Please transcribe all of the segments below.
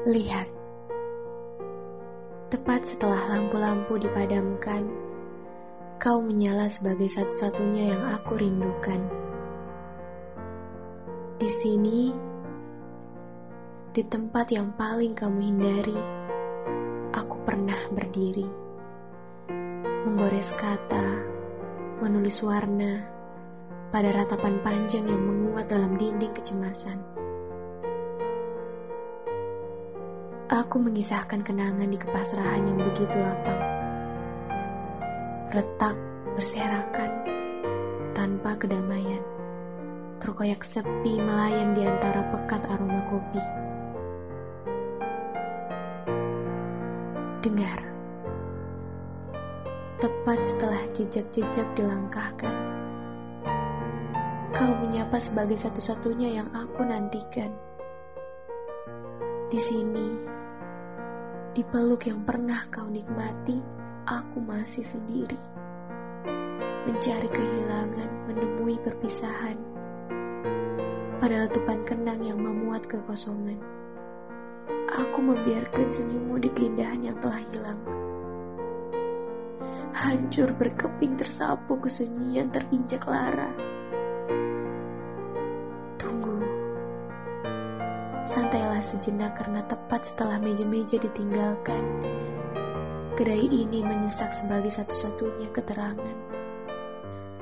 Lihat, tepat setelah lampu-lampu dipadamkan, kau menyala sebagai satu-satunya yang aku rindukan. Di sini, di tempat yang paling kamu hindari, aku pernah berdiri, menggores kata, menulis warna pada ratapan panjang yang menguat dalam dinding kecemasan. Aku mengisahkan kenangan di kepasrahan yang begitu lapang. Retak berserakan tanpa kedamaian. Terkoyak sepi melayang di antara pekat aroma kopi. Dengar. Tepat setelah jejak-jejak dilangkahkan, kau menyapa sebagai satu-satunya yang aku nantikan. Di sini, di peluk yang pernah kau nikmati, aku masih sendiri. Mencari kehilangan, menemui perpisahan. Pada letupan kenang yang memuat kekosongan. Aku membiarkan senyummu di keindahan yang telah hilang. Hancur berkeping tersapu kesunyian terinjak lara. Santailah sejenak karena tepat setelah meja-meja ditinggalkan. Kedai ini menyesak sebagai satu-satunya keterangan.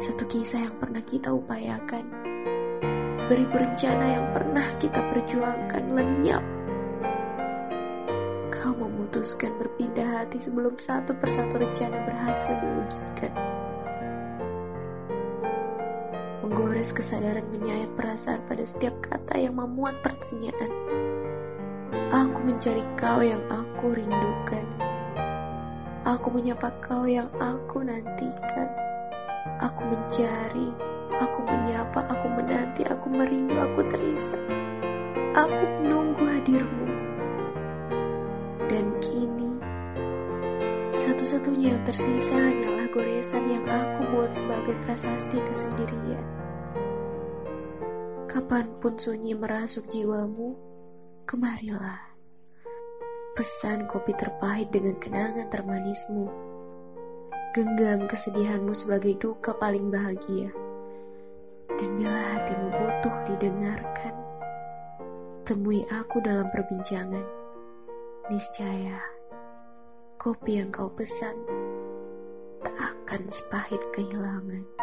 Satu kisah yang pernah kita upayakan. Beribu rencana yang pernah kita perjuangkan lenyap. Kau memutuskan berpindah hati sebelum satu persatu rencana berhasil diwujudkan menggores kesadaran menyayat perasaan pada setiap kata yang memuat pertanyaan. Aku mencari kau yang aku rindukan. Aku menyapa kau yang aku nantikan. Aku mencari, aku menyapa, aku menanti, aku merindu, aku terisak. Aku menunggu hadirmu. Dan kini, satu-satunya yang tersisa hanyalah goresan yang aku buat sebagai prasasti kesendirian. Kapan pun sunyi merasuk jiwamu, kemarilah. Pesan kopi terpahit dengan kenangan termanismu. Genggam kesedihanmu sebagai duka paling bahagia. Dan bila hatimu butuh didengarkan, temui aku dalam perbincangan. Niscaya, kopi yang kau pesan tak akan sepahit kehilangan.